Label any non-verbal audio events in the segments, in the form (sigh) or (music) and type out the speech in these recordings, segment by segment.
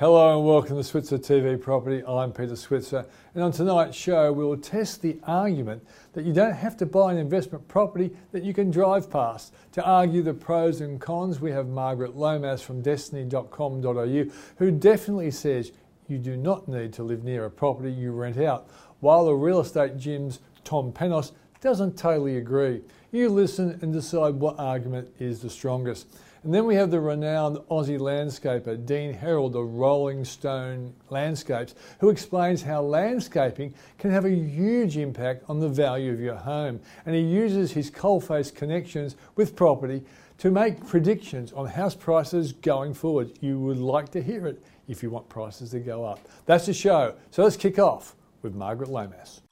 Hello and welcome to Switzer TV Property. I'm Peter Switzer, and on tonight's show, we will test the argument that you don't have to buy an investment property that you can drive past. To argue the pros and cons, we have Margaret Lomas from Destiny.com.au, who definitely says you do not need to live near a property you rent out, while the real estate gym's Tom Panos doesn't totally agree. You listen and decide what argument is the strongest. And then we have the renowned Aussie landscaper Dean Herald of Rolling Stone Landscapes, who explains how landscaping can have a huge impact on the value of your home. And he uses his coalface connections with property to make predictions on house prices going forward. You would like to hear it if you want prices to go up. That's the show. So let's kick off with Margaret Lomas.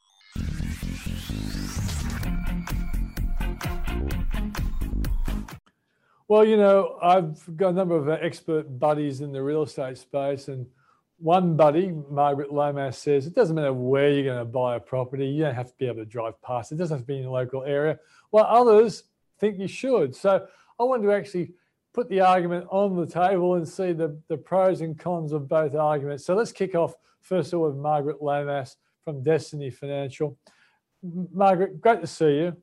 Well, you know, I've got a number of expert buddies in the real estate space, and one buddy, Margaret Lomas, says it doesn't matter where you're going to buy a property, you don't have to be able to drive past. It doesn't have to be in your local area. While others think you should. So I wanted to actually put the argument on the table and see the, the pros and cons of both arguments. So let's kick off first of all with Margaret Lomas from Destiny Financial. Margaret, great to see you.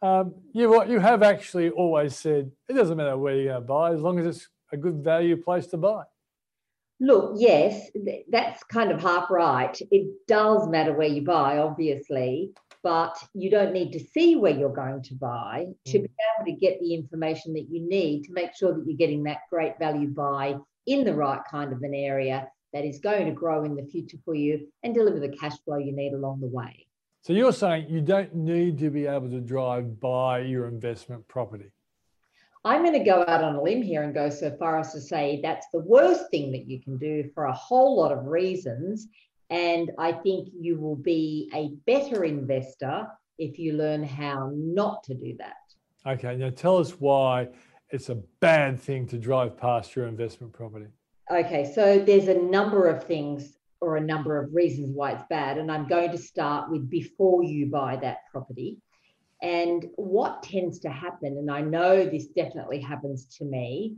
Um, you, you have actually always said it doesn't matter where you're going to buy as long as it's a good value place to buy. Look, yes, that's kind of half right. It does matter where you buy, obviously, but you don't need to see where you're going to buy to mm. be able to get the information that you need to make sure that you're getting that great value buy in the right kind of an area that is going to grow in the future for you and deliver the cash flow you need along the way. So you're saying you don't need to be able to drive by your investment property. I'm going to go out on a limb here and go so far as to say that's the worst thing that you can do for a whole lot of reasons. And I think you will be a better investor if you learn how not to do that. Okay, now tell us why it's a bad thing to drive past your investment property. Okay, so there's a number of things or a number of reasons why it's bad. And I'm going to start with before you buy that property. And what tends to happen, and I know this definitely happens to me,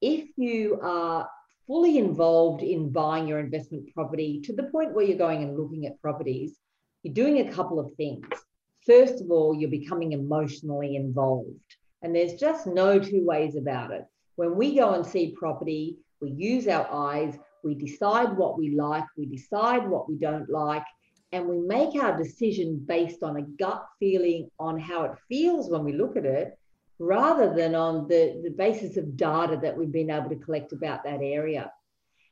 if you are fully involved in buying your investment property to the point where you're going and looking at properties, you're doing a couple of things. First of all, you're becoming emotionally involved. And there's just no two ways about it. When we go and see property, we use our eyes, we decide what we like, we decide what we don't like, and we make our decision based on a gut feeling on how it feels when we look at it, rather than on the, the basis of data that we've been able to collect about that area.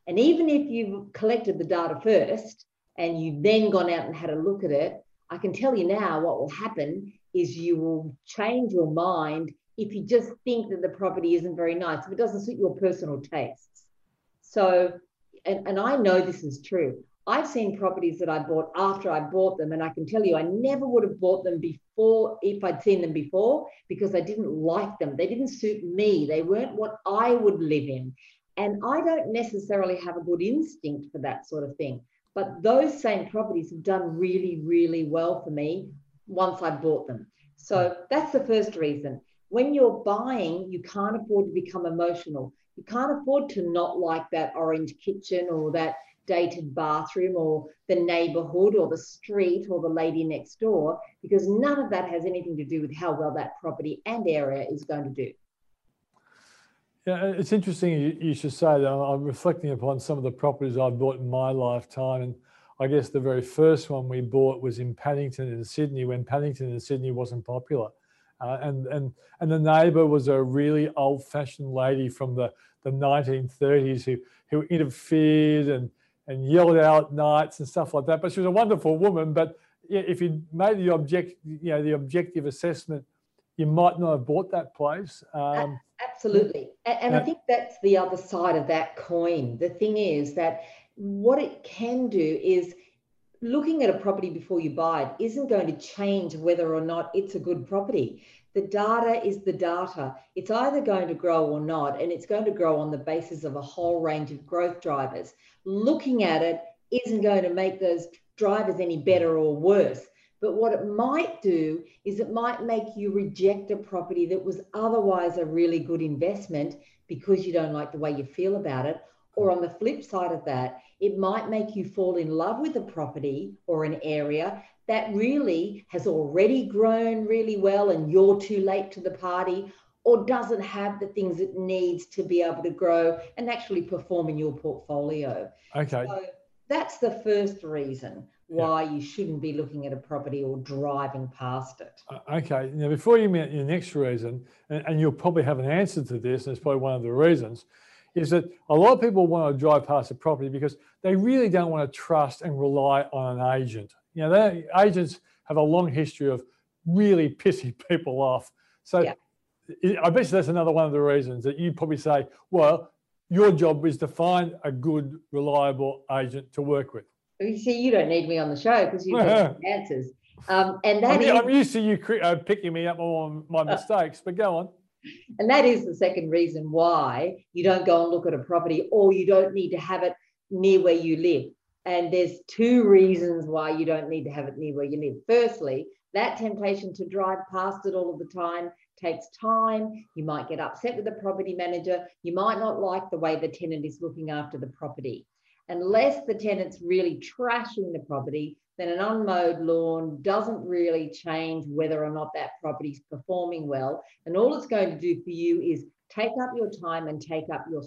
And even if you've collected the data first and you've then gone out and had a look at it, I can tell you now what will happen is you will change your mind if you just think that the property isn't very nice, if it doesn't suit your personal tastes. So and, and I know this is true. I've seen properties that I bought after I bought them, and I can tell you I never would have bought them before if I'd seen them before because I didn't like them. They didn't suit me, they weren't what I would live in. And I don't necessarily have a good instinct for that sort of thing. But those same properties have done really, really well for me once I bought them. So that's the first reason. When you're buying, you can't afford to become emotional. You can't afford to not like that orange kitchen or that dated bathroom or the neighborhood or the street or the lady next door because none of that has anything to do with how well that property and area is going to do. Yeah, it's interesting you, should say that. I'm reflecting upon some of the properties I've bought in my lifetime. And I guess the very first one we bought was in Paddington in Sydney when Paddington in Sydney wasn't popular. Uh, and and and the neighbour was a really old-fashioned lady from the, the 1930s who who interfered and and yelled out nights and stuff like that. But she was a wonderful woman. But if you made the object, you know, the objective assessment, you might not have bought that place. Um, Absolutely, and, and I think that's the other side of that coin. The thing is that what it can do is looking at a property before you buy it isn't going to change whether or not it's a good property. The data is the data. It's either going to grow or not, and it's going to grow on the basis of a whole range of growth drivers. Looking at it isn't going to make those drivers any better or worse. But what it might do is it might make you reject a property that was otherwise a really good investment because you don't like the way you feel about it, Or on the flip side of that, it might make you fall in love with a property or an area that really has already grown really well and you're too late to the party or doesn't have the things it needs to be able to grow and actually perform in your portfolio. Okay. So that's the first reason why yeah. you shouldn't be looking at a property or driving past it. Uh, okay. Now, before you meet your next reason, and, and, you'll probably have an answer to this, and it's probably one of the reasons, is that a lot of people want to drive past a property because they really don't want to trust and rely on an agent. You know, agents have a long history of really (laughs) pissing people off. So yeah. I bet you that's another one of the reasons that you probably say, well, your job is to find a good, reliable agent to work with. You see, you don't need me on the show because you've (laughs) got answers. Um, and that I mean, is, I'm used to you uh, picking me up on my mistakes, but go on. And that is the second reason why you don't go and look at a property or you don't need to have it near where you live. And there's two reasons why you don't need to have it near where you live. Firstly, that temptation to drive past it all of the time takes time. You might get upset with the property manager. You might not like the way the tenant is looking after the property. Unless the tenant's really trashing the property, then an unmowed lawn doesn't really change whether or not that property's performing well. And all it's going to do for you is take up your time and take up your,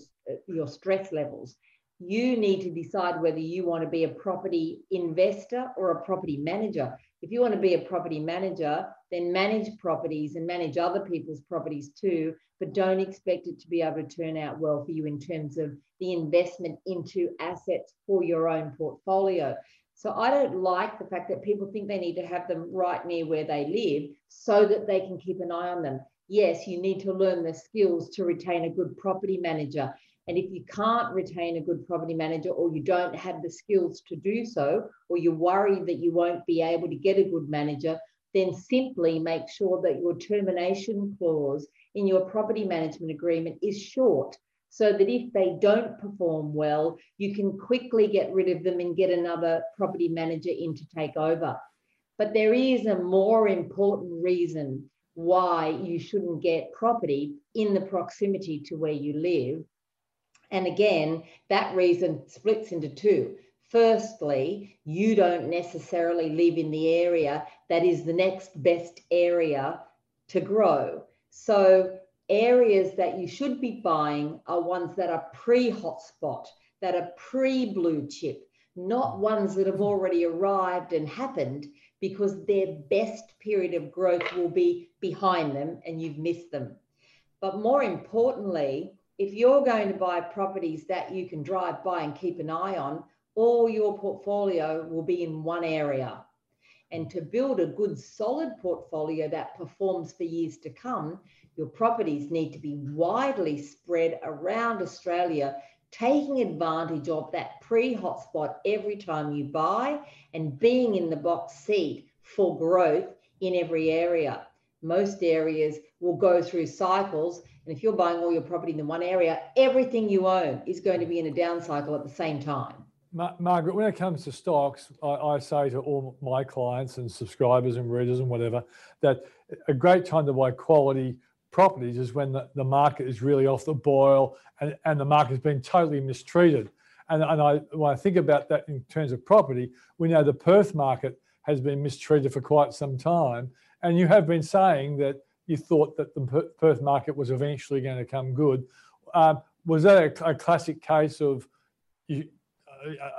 your stress levels. You need to decide whether you want to be a property investor or a property manager. If you want to be a property manager, then manage properties and manage other people's properties too, but don't expect it to be able to turn out well for you in terms of the investment into assets for your own portfolio. So I don't like the fact that people think they need to have them right near where they live so that they can keep an eye on them. Yes, you need to learn the skills to retain a good property manager. And if you can't retain a good property manager or you don't have the skills to do so, or you're worried that you won't be able to get a good manager, then simply make sure that your termination clause in your property management agreement is short so that if they don't perform well, you can quickly get rid of them and get another property manager in to take over. But there is a more important reason why you shouldn't get property in the proximity to where you live, and again, that reason splits into two. Firstly, you don't necessarily live in the area that is the next best area to grow. So, areas that you should be buying are ones that are pre hotspot, that are pre blue chip, not ones that have already arrived and happened because their best period of growth will be behind them and you've missed them. But more importantly, if you're going to buy properties that you can drive by and keep an eye on, all your portfolio will be in one area. And to build a good, solid portfolio that performs for years to come, your properties need to be widely spread around Australia, taking advantage of that pre hotspot every time you buy and being in the box seat for growth in every area. Most areas will go through cycles and if you're buying all your property in the one area, everything you own is going to be in a down cycle at the same time. Ma- Margaret, when it comes to stocks, I, I, say to all my clients and subscribers and readers and whatever that a great time to buy quality properties is when the, the market is really off the boil and, and the market has been totally mistreated. And, and I, when I think about that in terms of property, we know the Perth market has been mistreated for quite some time. And you have been saying that you thought that the Perth market was eventually going to come good. Um, was that a, a, classic case of you,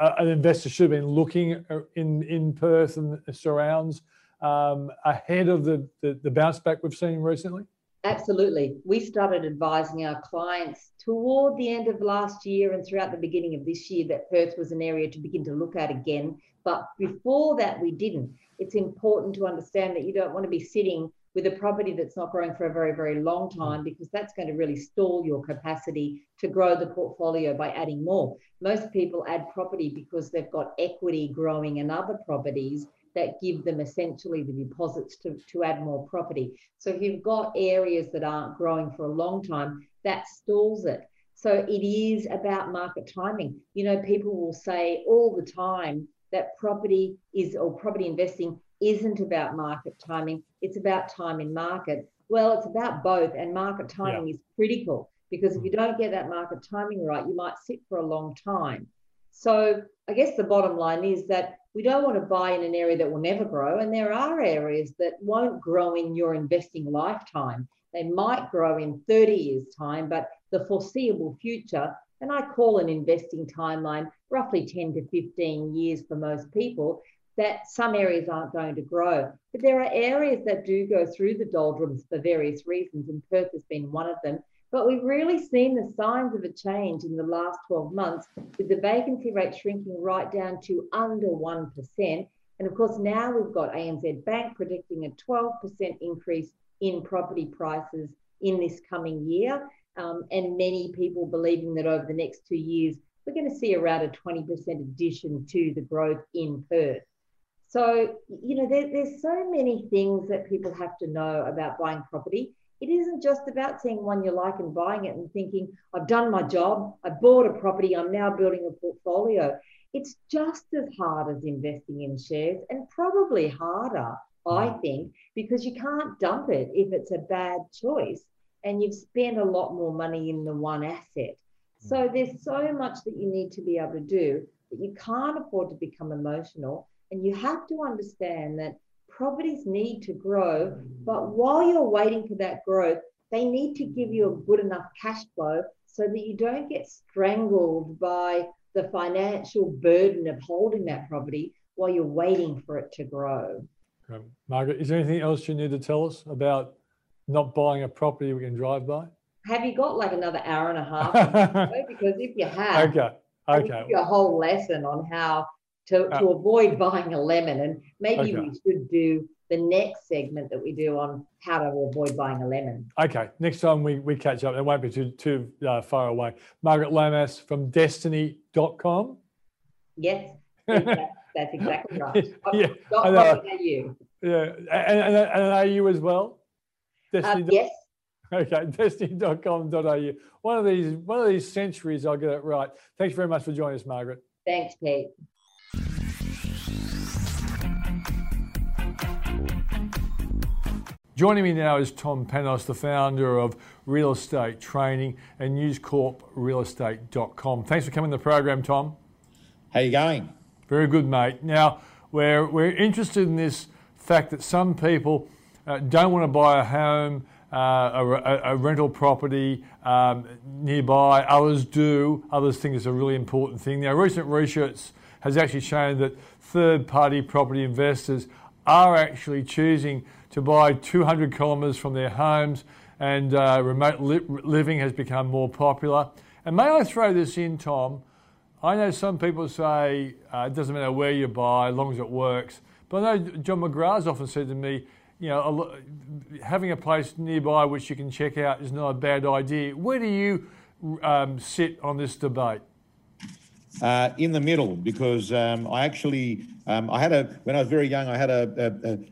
uh, an investor should have been looking in, in Perth and surrounds um, ahead of the, the, the bounce back we've seen recently? Absolutely. We started advising our clients toward the end of last year and throughout the beginning of this year that Perth was an area to begin to look at again. But before that, we didn't. It's important to understand that you don't want to be sitting with a property that's not growing for a very, very long mm. time because that's going to really stall your capacity to grow the portfolio by adding more. Most people add property because they've got equity growing in other properties that give them essentially the deposits to, to add more property. So if you've got areas that aren't growing for a long time, that stalls it. So it is about market timing. You know, people will say all the time that property is or property investing isn't about market timing, it's about time in market. Well, it's about both, and market timing yeah. is critical because if you mm. don't get that market timing right, you might sit for a long time. So I guess the bottom line is that we don't want to buy in an area that will never grow. And there are areas that won't grow in your investing lifetime. They might grow in 30 years' time, but the foreseeable future, and I call an investing timeline roughly 10 to 15 years for most people, that some areas aren't going to grow. But there are areas that do go through the doldrums for various reasons, and Perth has been one of them. But we've really seen the signs of a change in the last 12 months with the vacancy rate shrinking right down to under 1%. And of course, now we've got ANZ Bank predicting a 12% increase in property prices in this coming year. Um, and many people believing that over the next two years, we're going to see around a 20% addition to the growth in Perth. So, you know, there, there's so many things that people have to know about buying property it isn't just about seeing one you like and buying it and thinking, I've done my job, I bought a property, I'm now building a portfolio. It's just as hard as investing in shares and probably harder, I mm. think, because you can't dump it if it's a bad choice and you've spent a lot more money in the one asset. So mm. there's so much that you need to be able to do that you can't afford to become emotional. And you have to understand that properties need to grow, but while you're waiting for that growth, they need to give you a good enough cash flow so that you don't get strangled by the financial burden of holding that property while you're waiting for it to grow. Um, Margaret, is there anything else you need to tell us about not buying a property we can drive by? Have you got like another hour and a half? (laughs) because if you have, okay, okay, a whole lesson on how to, uh, to avoid buying a lemon. And maybe okay. we should do the next segment that we do on how to avoid buying a lemon. Okay, next time we, we catch up, it won't be too, too uh, far away. Margaret Lomas from destiny.com. Yes, (laughs) that's exactly right. yeah, I know. you. Yeah, and, and, and are you as well? Destiny. Uh, yes. Okay, (laughs) destiny.com.au. One of these, one of these centuries, I'll get it right. Thanks very much for joining us, Margaret. Thanks, Pete. Joining me now is Tom Panos, the founder of Real Estate Training and newscorprealestate.com. Thanks for coming to the program, Tom. How you going? Very good, mate. Now, we're, we're interested in this fact that some people uh, don't want to buy a home, uh, a, a, rental property um, nearby. Others do. Others think it's a really important thing. Now, recent research has actually shown that third party property investors are actually choosing to buy 200 kilometres from their homes, and uh, remote li- living has become more popular. And may I throw this in, Tom? I know some people say uh, it doesn't matter where you buy, as long as it works. But I know John McGrath's often said to me, you know, a, having a place nearby which you can check out is not a bad idea. Where do you um, sit on this debate? Uh, in the middle, because um, I actually um, I had a when I was very young, I had a,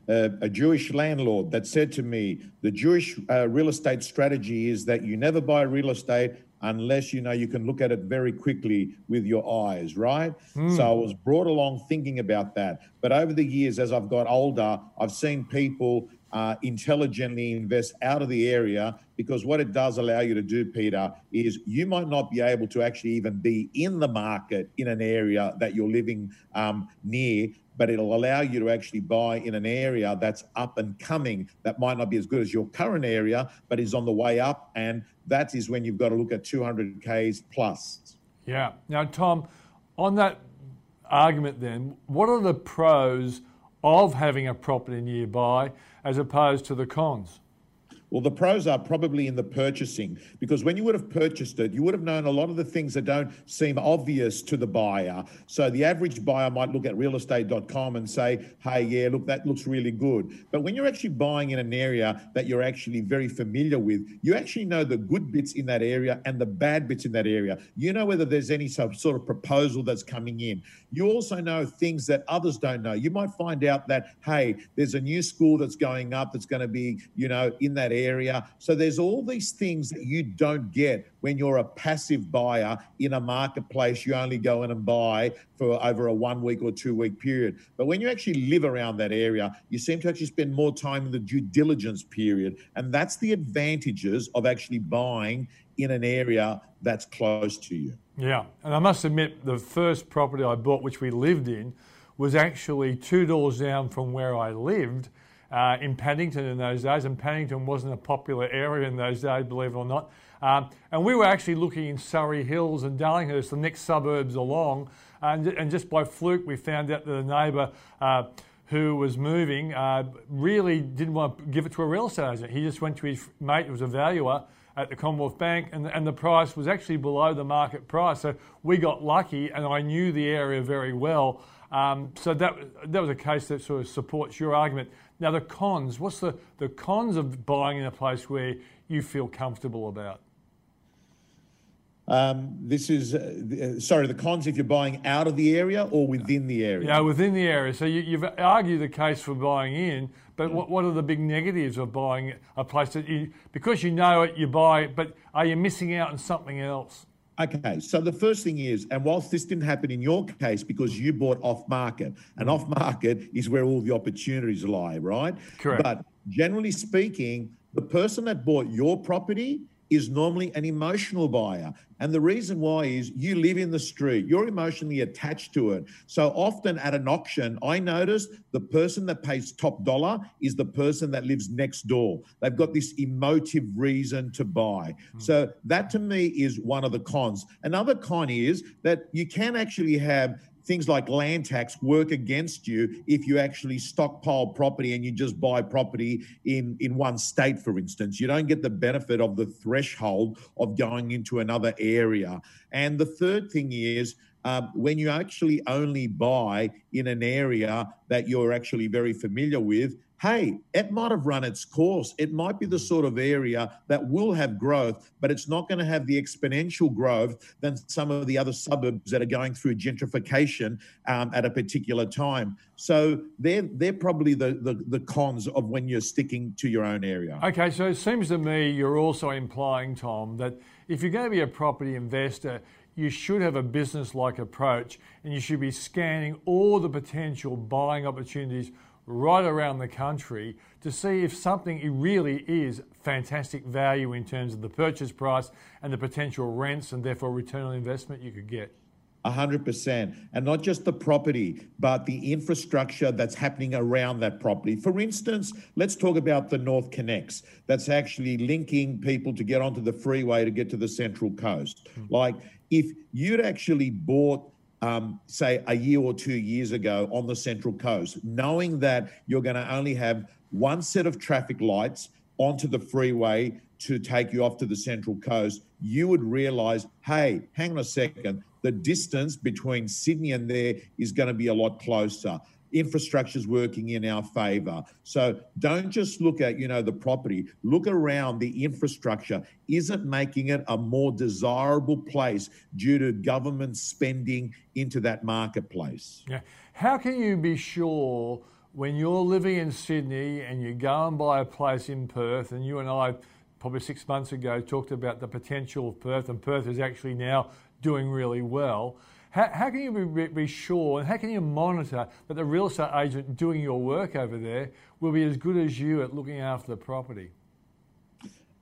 a, a, a Jewish landlord that said to me, "The Jewish uh, real estate strategy is that you never buy real estate unless you know you can look at it very quickly with your eyes, right?" Mm. So I was brought along thinking about that. But over the years, as I've got older, I've seen people uh, intelligently invest out of the area because what it does allow you to do, Peter, is you might not be able to actually even be in the market in an area that you're living um, near, but it'll allow you to actually buy in an area that's up and coming that might not be as good as your current area, but is on the way up. And that is when you've got to look at 200 Ks plus. Yeah. Now, Tom, on that argument, then, what are the pros of having a property nearby as opposed to the cons? Well, the pros are probably in the purchasing because when you would have purchased it, you would have known a lot of the things that don't seem obvious to the buyer. So the average buyer might look at realestate.com and say, hey, yeah, look, that looks really good. But when you're actually buying in an area that you're actually very familiar with, you actually know the good bits in that area and the bad bits in that area. You know whether there's any sort of proposal that's coming in. You also know things that others don't know. You might find out that, hey, there's a new school that's going up that's going to be, you know, in that area. So there's all these things that you don't get when you're a passive buyer in a marketplace. You only go in and buy for over a one week or two week period. But when you actually live around that area, you seem to actually spend more time in the due diligence period. And that's the advantages of actually buying in an area that's close to you. Yeah, and I must admit, the first property I bought, which we lived in, was actually two doors down from where I lived uh, in Paddington in those days, and Paddington wasn't a popular area in those days, believe it or not. Um, and we were actually looking in Surry Hills and Darlinghurst, the next suburbs along, and, and just by fluke we found out that the neighbour uh, who was moving uh, really didn't want to give it to a real estate agent. He just went to his mate, who was a valuer, at the Commonwealth Bank, and, and the price was actually below the market price. So we got lucky, and I knew the area very well. Um, so that that was a case that sort of supports your argument. Now the cons. What's the the cons of buying in a place where you feel comfortable about? Um, this is, uh, sorry, the cons if you're buying out of the area or within the area? Yeah, within the area. So you, have argued the case for buying in, but what, what are the big negatives of buying a place that you, because you know it, you buy it, but are you missing out on something else? Okay, so the first thing is, and whilst this didn't happen in your case because you bought off market, and off market is where all the opportunities lie, right? Correct. But generally speaking, the person that bought your property is normally an emotional buyer. And the reason why is you live in the street, you're emotionally attached to it. So often at an auction, I notice the person that pays top dollar is the person that lives next door. They've got this emotive reason to buy. Mm. So that to me is one of the cons. Another con is that you can actually have things like land tax work against you if you actually stockpile property and you just buy property in, in one state, for instance. You don't get the benefit of the threshold of going into another area. And the third thing is, um, when you actually only buy in an area that you're actually very familiar with, hey, it might have run its course. It might be the sort of area that will have growth, but it's not going to have the exponential growth than some of the other suburbs that are going through gentrification um, at a particular time. So they're they're probably the, the the cons of when you're sticking to your own area. Okay, so it seems to me you're also implying, Tom, that if you're going to be a property investor, you should have a business like approach and you should be scanning all the potential buying opportunities right around the country to see if something really is fantastic value in terms of the purchase price and the potential rents and therefore return on investment you could get. 100%. And not just the property, but the infrastructure that's happening around that property. For instance, let's talk about the NorthConnex that's actually linking people to get onto the freeway to get to the Central Coast. Mm-hmm. Like, if you'd actually bought um, say a year or two years ago on the Central Coast, knowing that you're going to only have one set of traffic lights onto the freeway to take you off to the Central Coast, you would realize, hey, hang on a second, the distance between Sydney and there is going to be a lot closer infrastructure is working in our favor. So don't just look at, you know, the property, look around the infrastructure. Is it making it a more desirable place due to government spending into that marketplace? Yeah. How can you be sure when you're living in Sydney and you go and buy a place in Perth, and you and I probably six months ago talked about the potential of Perth, and Perth is actually now doing really well. How, how can you be, be, sure and how can you monitor that the real estate agent doing your work over there will be as good as you at looking after the property?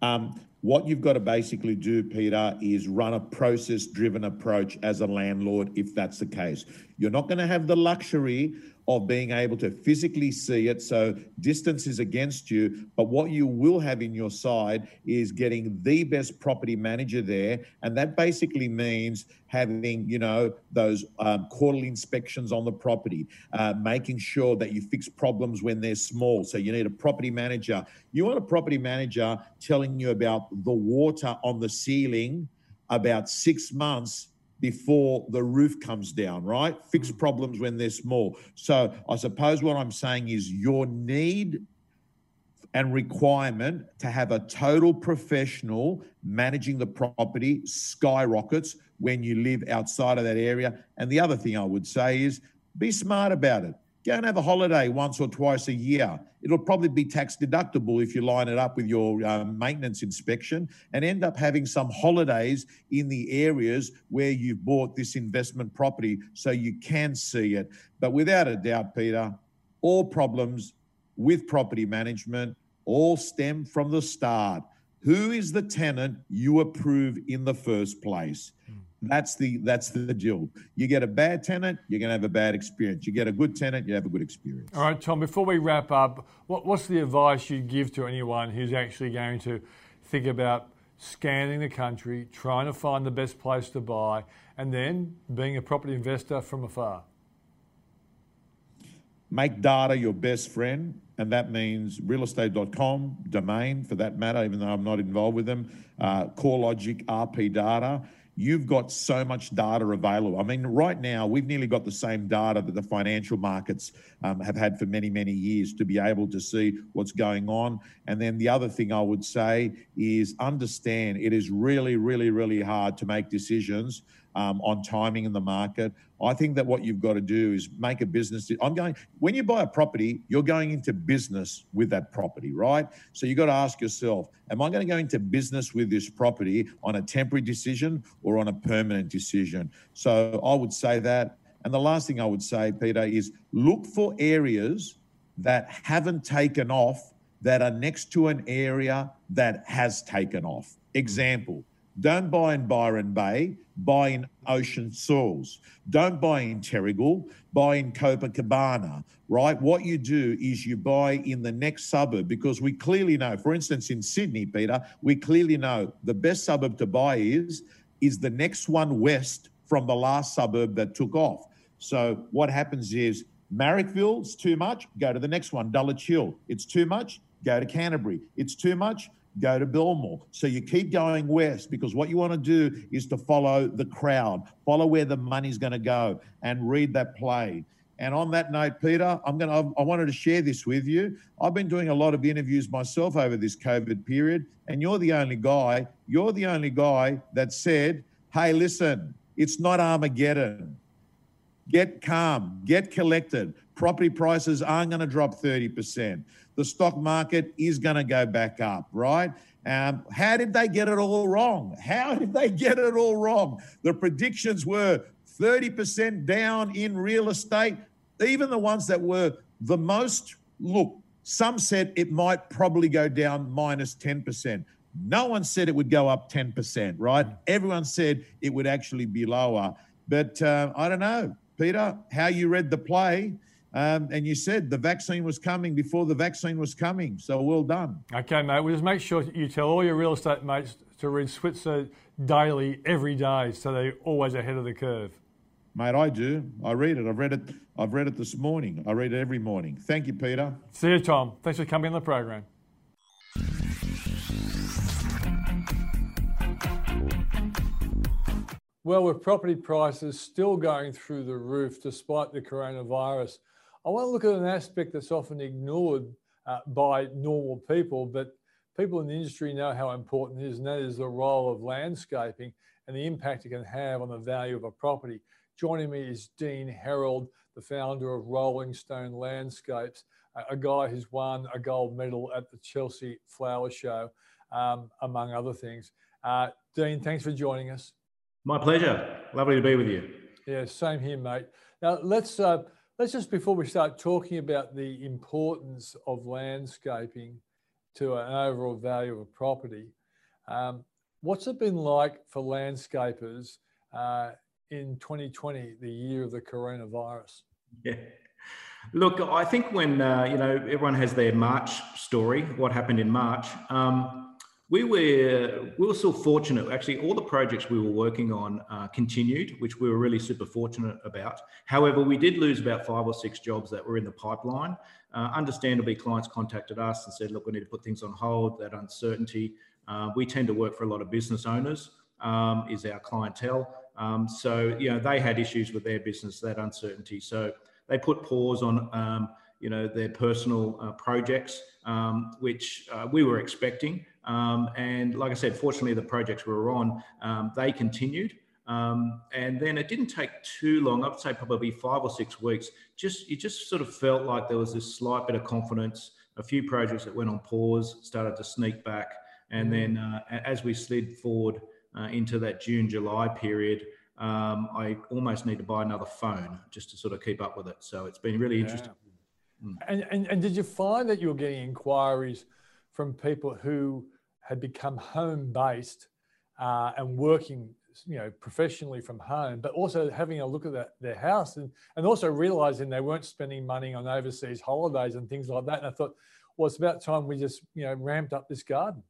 Um, what you've got to basically do, Peter, is run a process driven approach as a landlord if that's the case. You're not going to have the luxury of being able to physically see it. So distance is against you. But what you will have in your side is getting the best property manager there. And that basically means having, you know, those um, quarterly inspections on the property, uh, making sure that you fix problems when they're small. So you need a property manager. You want a property manager telling you about the water on the ceiling about six months before the roof comes down, right? Fix mm. problems when they're small. So I suppose what I'm saying is your need and requirement to have a total professional managing the property skyrockets when you live outside of that area. And the other thing I would say is be smart about it. Go and have a holiday once or twice a year. It'll probably be tax deductible if you line it up with your um, maintenance inspection and end up having some holidays in the areas where you've bought this investment property so you can see it. But without a doubt, Peter, all problems with property management all stem from the start. Who is the tenant you approve in the first place? That's the that's the deal. You get a bad tenant, you're going to have a bad experience. You get a good tenant, you have a good experience. All right, Tom. Before we wrap up, what, what's the advice you'd give to anyone who's actually going to think about scanning the country, trying to find the best place to buy, and then being a property investor from afar? Make data your best friend, and that means realestate.com, domain for that matter, even though I'm not involved with them, uh, CoreLogic, RP Data you've got so much data available. I mean, right now, we've nearly got the same data that the financial markets um, have had for many, many years to be able to see what's going on. And then the other thing I would say is understand it is really, really, really hard to make decisions um, on timing in the market. I think that what you've got to do is make a business. I'm going, when you buy a property, you're going into business with that property, right? So you've got to ask yourself, am I going to go into business with this property on a temporary decision or on a permanent decision? So I would say that. And the last thing I would say, Peter, is look for areas that haven't taken off that are next to an area that has taken off. Example, don't buy in Byron Bay, buy in Ocean Shores. Don't buy in Terrigal, buy in Copacabana, right? What you do is you buy in the next suburb because we clearly know, for instance, in Sydney, Peter, we clearly know the best suburb to buy is is the next one west from the last suburb that took off. So what happens is Marrickville's too much, go to the next one, Dulwich Hill. It's too much, go to Canterbury. It's too much, go to Belmore. So you keep going west because what you want to do is to follow the crowd, follow where the money's going to go, and read that play. And on that note, Peter, I'm going to, I wanted to share this with you. I've been doing a lot of interviews myself over this COVID period, and you're the only guy, you're the only guy that said, hey, listen, it's not Armageddon. Get calm, get collected. Property prices aren't going to drop 30% the stock market is going to go back up, right? Um, how did they get it all wrong? How did they get it all wrong? The predictions were 30% down in real estate, even the ones that were the most, look, some said it might probably go down minus 10%. No one said it would go up 10%, right? Everyone said it would actually be lower. But uh, I don't know, Peter, how you read the play um, and you said the vaccine was coming before the vaccine was coming. So well done. Okay, mate. Well, just make sure you tell all your real estate mates to read Switzer daily, every day, so they're always ahead of the curve. Mate, I do. I read it. I've read it. I've read it this morning. I read it every morning. Thank you, Peter. See you, Tom. Thanks for coming on the program. Well, with property prices still going through the roof despite the coronavirus, I want to look at an aspect that's often ignored uh, by normal people, but people in the industry know how important it is, and that is the role of landscaping and the impact it can have on the value of a property. Joining me is Dean Herald, the founder of Rolling Stone Landscapes, a guy who's won a gold medal at the Chelsea Flower Show, um, among other things. Uh, Dean, thanks for joining us. My pleasure. Lovely to be with you. Yeah, same here, mate. Now let's uh, let's just before we start talking about the importance of landscaping to an overall value of a property, um, what's it been like for landscapers uh, in 2020, the year of the coronavirus? Yeah. Look, I think when uh, you know everyone has their March story, what happened in March. Um, we were we were still fortunate. Actually, all the projects we were working on uh, continued, which we were really super fortunate about. However, we did lose about five or six jobs that were in the pipeline. Uh, understandably, clients contacted us and said, "Look, we need to put things on hold." That uncertainty. Uh, we tend to work for a lot of business owners. Um, is our clientele. Um, so you know they had issues with their business, that uncertainty. So they put pause on um, you know their personal uh, projects, um, which uh, we were expecting. Um, and like I said, fortunately, the projects we were on, um, they continued. Um, and then it didn't take too long. I'd say probably five or six weeks. Just you just sort of felt like there was this slight bit of confidence. A few projects that went on pause started to sneak back, and then uh, as we slid forward uh, into that June July period, um, I almost need to buy another phone just to sort of keep up with it. So it's been really yeah. interesting. Mm. And, and and did you find that you were getting inquiries from people who had become home based uh, and working you know professionally from home but also having a look at their house and, and also realizing they weren't spending money on overseas holidays and things like that and i thought well it's about time we just you know ramped up this garden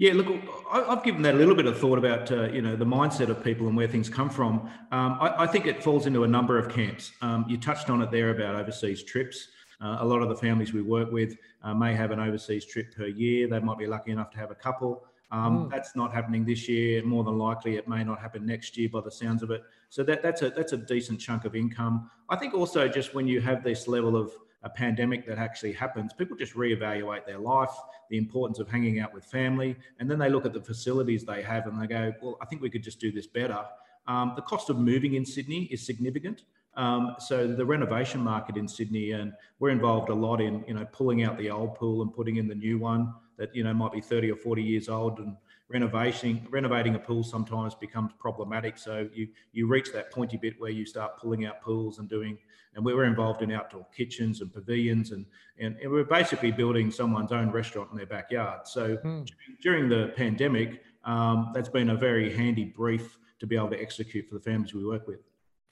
yeah, look, I've given that a little bit of thought about uh, you know the mindset of people and where things come from. Um, I, I, think it falls into a number of camps. Um, you touched on it there about overseas trips. Uh, a lot of the families we work with uh, may have an overseas trip per year. They might be lucky enough to have a couple. Um, mm. That's not happening this year. More than likely, it may not happen next year, by the sounds of it. So that, that's a that's a decent chunk of income. I think also just when you have this level of a pandemic that actually happens, people just reevaluate their life, the importance of hanging out with family, and then they look at the facilities they have and they go, well, I think we could just do this better. Um, the cost of moving in Sydney is significant. Um, so the renovation market in Sydney, and we're involved a lot in you know pulling out the old pool and putting in the new one that you know might be 30 or 40 years old and renovating renovating a pool sometimes becomes problematic. So you you reach that pointy bit where you start pulling out pools and doing and we were involved in outdoor kitchens and pavilions and and, and we're basically building someone's own restaurant in their backyard. So hmm. during the pandemic um, that's been a very handy brief to be able to execute for the families we work with.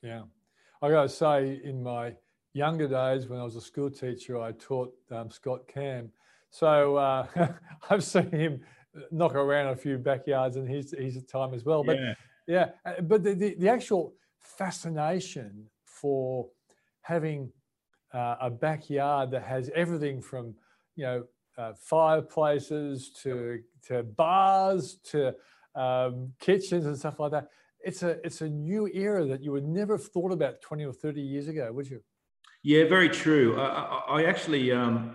Yeah i gotta say in my younger days when i was a school teacher i taught um, scott cam so uh, (laughs) I've seen him knock around a few backyards in his his time as well. But yeah, yeah uh, but the, the, the actual fascination for having uh, a backyard that has everything from you know uh, fireplaces to to bars to um, kitchens and stuff like that. It's a it's a new era that you would never have thought about 20 or 30 years ago, would you? Yeah, very true. I, I, actually um,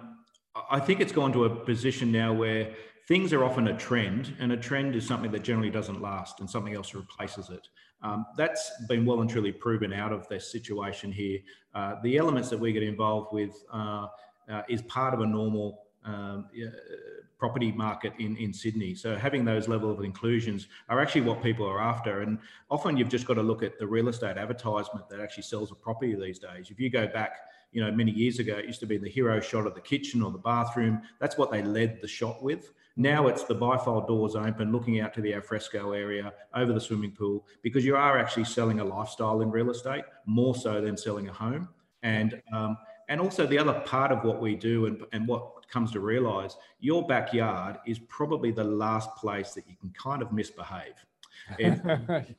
I think it's gone to a position now where things are often a trend, and a trend is something that generally doesn't last, and something else replaces it. Um, that's been well and truly proven out of this situation here. Uh, the elements that we get involved with uh, uh, is part of a normal um, property market in, in Sydney. So having those level of inclusions are actually what people are after. And often you've just got to look at the real estate advertisement that actually sells a property these days. If you go back you know, many years ago, it used to be the hero shot of the kitchen or the bathroom. That's what they led the shot with. Now it's the bifold doors open, looking out to the alfresco area over the swimming pool, because you are actually selling a lifestyle in real estate more so than selling a home. And um, and also the other part of what we do and, and what comes to realize, your backyard is probably the last place that you can kind of misbehave. (laughs) It's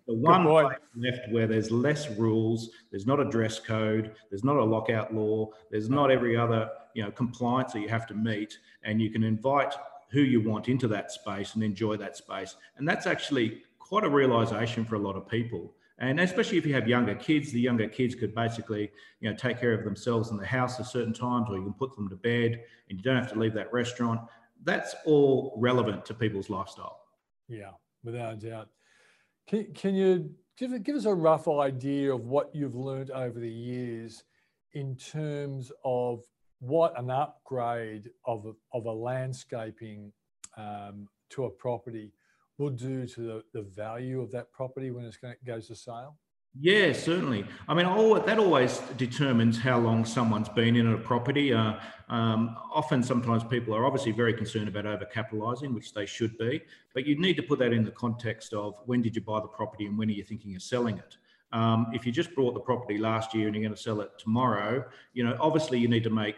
the one place left where there's less rules, there's not a dress code, there's not a lockout law, there's not uh-huh. every other you know compliance that you have to meet, and you can invite who you want into that space and enjoy that space. And that's actually quite a realization for a lot of people. And especially if you have younger kids, the younger kids could basically, you know, take care of themselves in the house at certain times, or you can put them to bed, and you don't have to leave that restaurant. That's all relevant to people's lifestyle. Yeah, without a doubt. Can, can you give, give us a rough idea of what you've learned over the years in terms of what an upgrade of of a landscaping um, to a property will do to the, the value of that property when it goes to sale? Yeah, certainly. I mean, all, that always determines how long someone's been in a property. Uh, um, often, sometimes people are obviously very concerned about overcapitalising, which they should be. But you need to put that in the context of when did you buy the property and when are you thinking of selling it. Um, if you just bought the property last year and you're going to sell it tomorrow, you know, obviously you need to make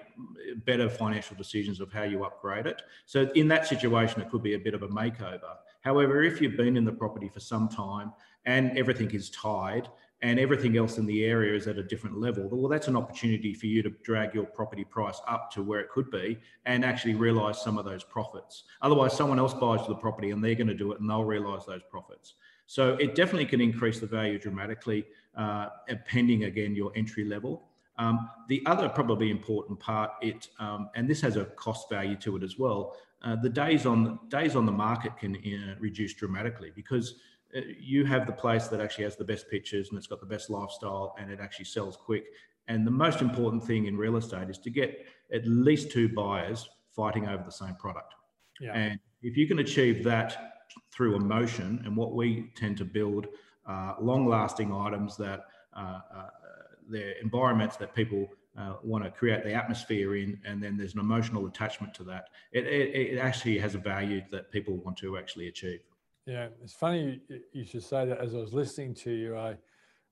better financial decisions of how you upgrade it. So in that situation, it could be a bit of a makeover. However, if you've been in the property for some time and everything is tied and everything else in the area is at a different level, well, that's an opportunity for you to drag your property price up to where it could be and actually realize some of those profits. Otherwise, someone else buys the property and they're going to do it and they'll realize those profits. So it definitely can increase the value dramatically, uh, pending again your entry level. Um, the other probably important part, it um, and this has a cost value to it as well. Uh, the days on days on the market can uh, reduce dramatically because uh, you have the place that actually has the best pictures and it's got the best lifestyle and it actually sells quick. And the most important thing in real estate is to get at least two buyers fighting over the same product. Yeah. And if you can achieve that through emotion, and what we tend to build uh, long-lasting items that uh, uh, environments that people uh, want to create the atmosphere in, and then there's an emotional attachment to that. It, it, it, actually has a value that people want to actually achieve. Yeah, it's funny you should say that. As I was listening to you, I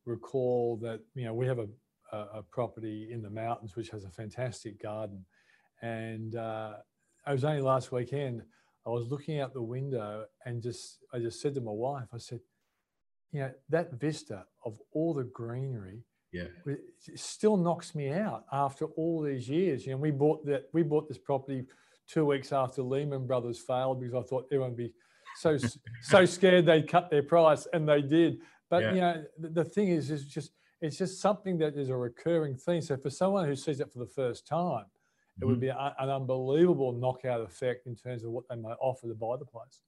recall that you know we have a, a, property in the mountains which has a fantastic garden, and uh, I was only last weekend. I was looking out the window and just I just said to my wife, I said, you know, that vista of all the greenery yeah. It still knocks me out after all these years. You know we bought that we bought this property two weeks after lehman brothers failed because i thought everyone would be so (laughs) so scared they'd cut their price and they did. But yeah. you know the, the thing is is just it's just something that is a recurring thing. So for someone who sees it for the first time it mm-hmm. would be a, an unbelievable knockout effect in terms of what they might offer to buy the place.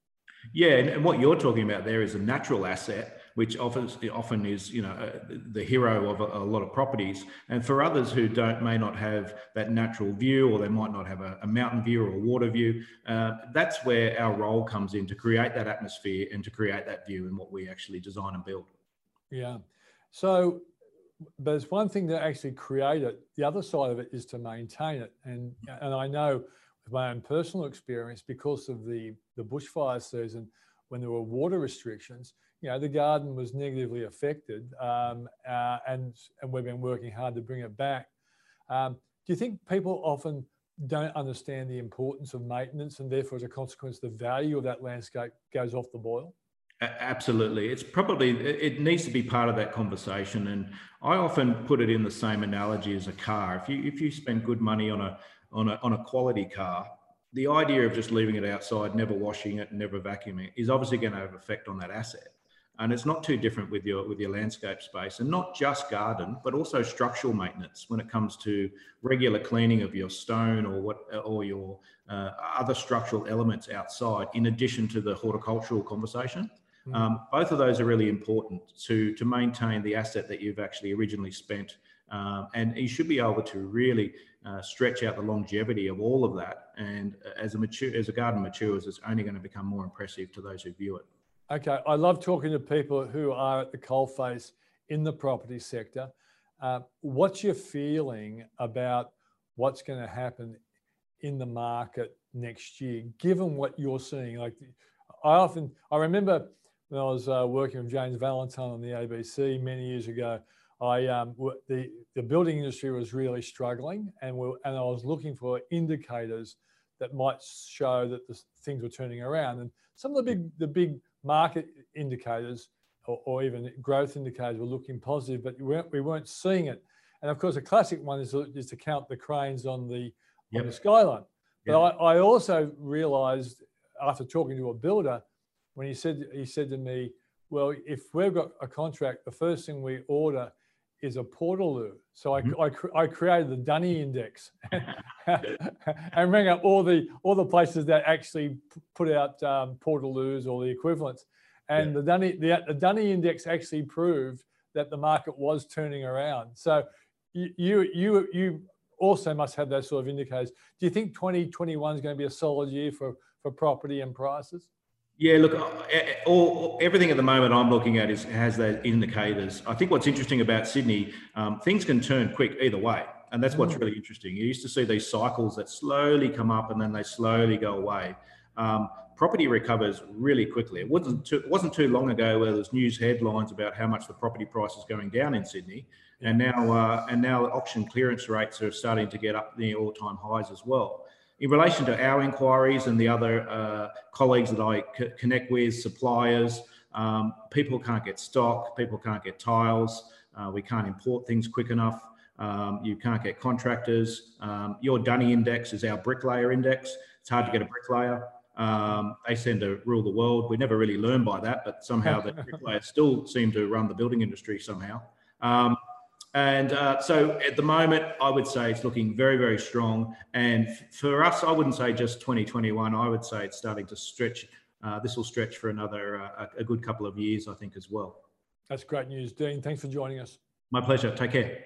Yeah, and, and, what you're talking about there is a natural asset, which often often is you know uh, the hero of a, a, lot of properties. And for others who don't may not have that natural view, or they might not have a, a mountain view or a water view, uh, that's where our role comes in to create that atmosphere and to create that view in what we actually design and build. Yeah. So, but it's one thing to actually create it. The other side of it is to maintain it. And and I know with my own personal experience, because of the, the bushfire season, when there were water restrictions, you know, the garden was negatively affected, um, uh, and and we've been working hard to bring it back. Um, do you think people often don't understand the importance of maintenance, and therefore, as a consequence, the value of that landscape goes off the boil? Absolutely, it's probably it needs to be part of that conversation, and I often put it in the same analogy as a car. If you if you spend good money on a on a, on a quality car, the idea of just leaving it outside, never washing it, never vacuuming is obviously going to have effect on that asset. And it's not too different with your with your landscape space, and not just garden, but also structural maintenance when it comes to regular cleaning of your stone or what or your uh, other structural elements outside, in addition to the horticultural conversation. Mm. Um, both of those are really important to to maintain the asset that you've actually originally spent, um, and you should be able to really uh, stretch out the longevity of all of that. And as a mature, as a garden matures, it's only going to become more impressive to those who view it. Okay, I love talking to people who are at the coalface in the property sector. Uh, what's your feeling about what's going to happen in the market next year, given what you're seeing? Like, I often, I remember when I was uh, working with James Valentine on the ABC many years ago, I um, the the building industry was really struggling, and we and I was looking for indicators that might show that the, things were turning around. And some of the big the big market indicators or, or even growth indicators were looking positive, but we weren't, we weren't seeing it. And of course, a classic one is, is to count the cranes on the yep. on the skyline. But yep. I, I also realised after talking to a builder when he said he said to me, "Well, if we've got a contract, the first thing we order is a portaloo. So I, mm-hmm. I, I, created the Dunny Index (laughs) and rang up all the all the places that actually put out um, portaloos or the equivalents. And yeah. the Dunny the, the Dunny Index actually proved that the market was turning around. So you you you, you also must have those sort of indicators. Do you think 2021 is going to be a solid year for for property and prices? Yeah, look, all, everything at the moment I'm looking at is has those indicators. I think what's interesting about Sydney, um, things can turn quick either way, and that's what's mm. really interesting. You used to see these cycles that slowly come up and then they slowly go away. Um, property recovers really quickly. It wasn't too, it wasn't too long ago where there's news headlines about how much the property price is going down in Sydney, and now uh, and now auction clearance rates are starting to get up near all-time highs as well in relation to our inquiries and the other uh, colleagues that I c- connect with, suppliers, um, people can't get stock, people can't get tiles, uh, we can't import things quick enough, um, you can't get contractors. Um, your Dunny index is our bricklayer index. It's hard to get a bricklayer. Um, they seem to rule the world. We never really learned by that, but somehow the (laughs) bricklayers still seem to run the building industry somehow. And uh, so at the moment, I would say it's looking very, very strong. And for us, I wouldn't say just 2021. I would say it's starting to stretch uh, this will stretch for another uh, a good couple of years, I think, as well. That's great news, Dean. Thanks for joining us. My pleasure. Take care.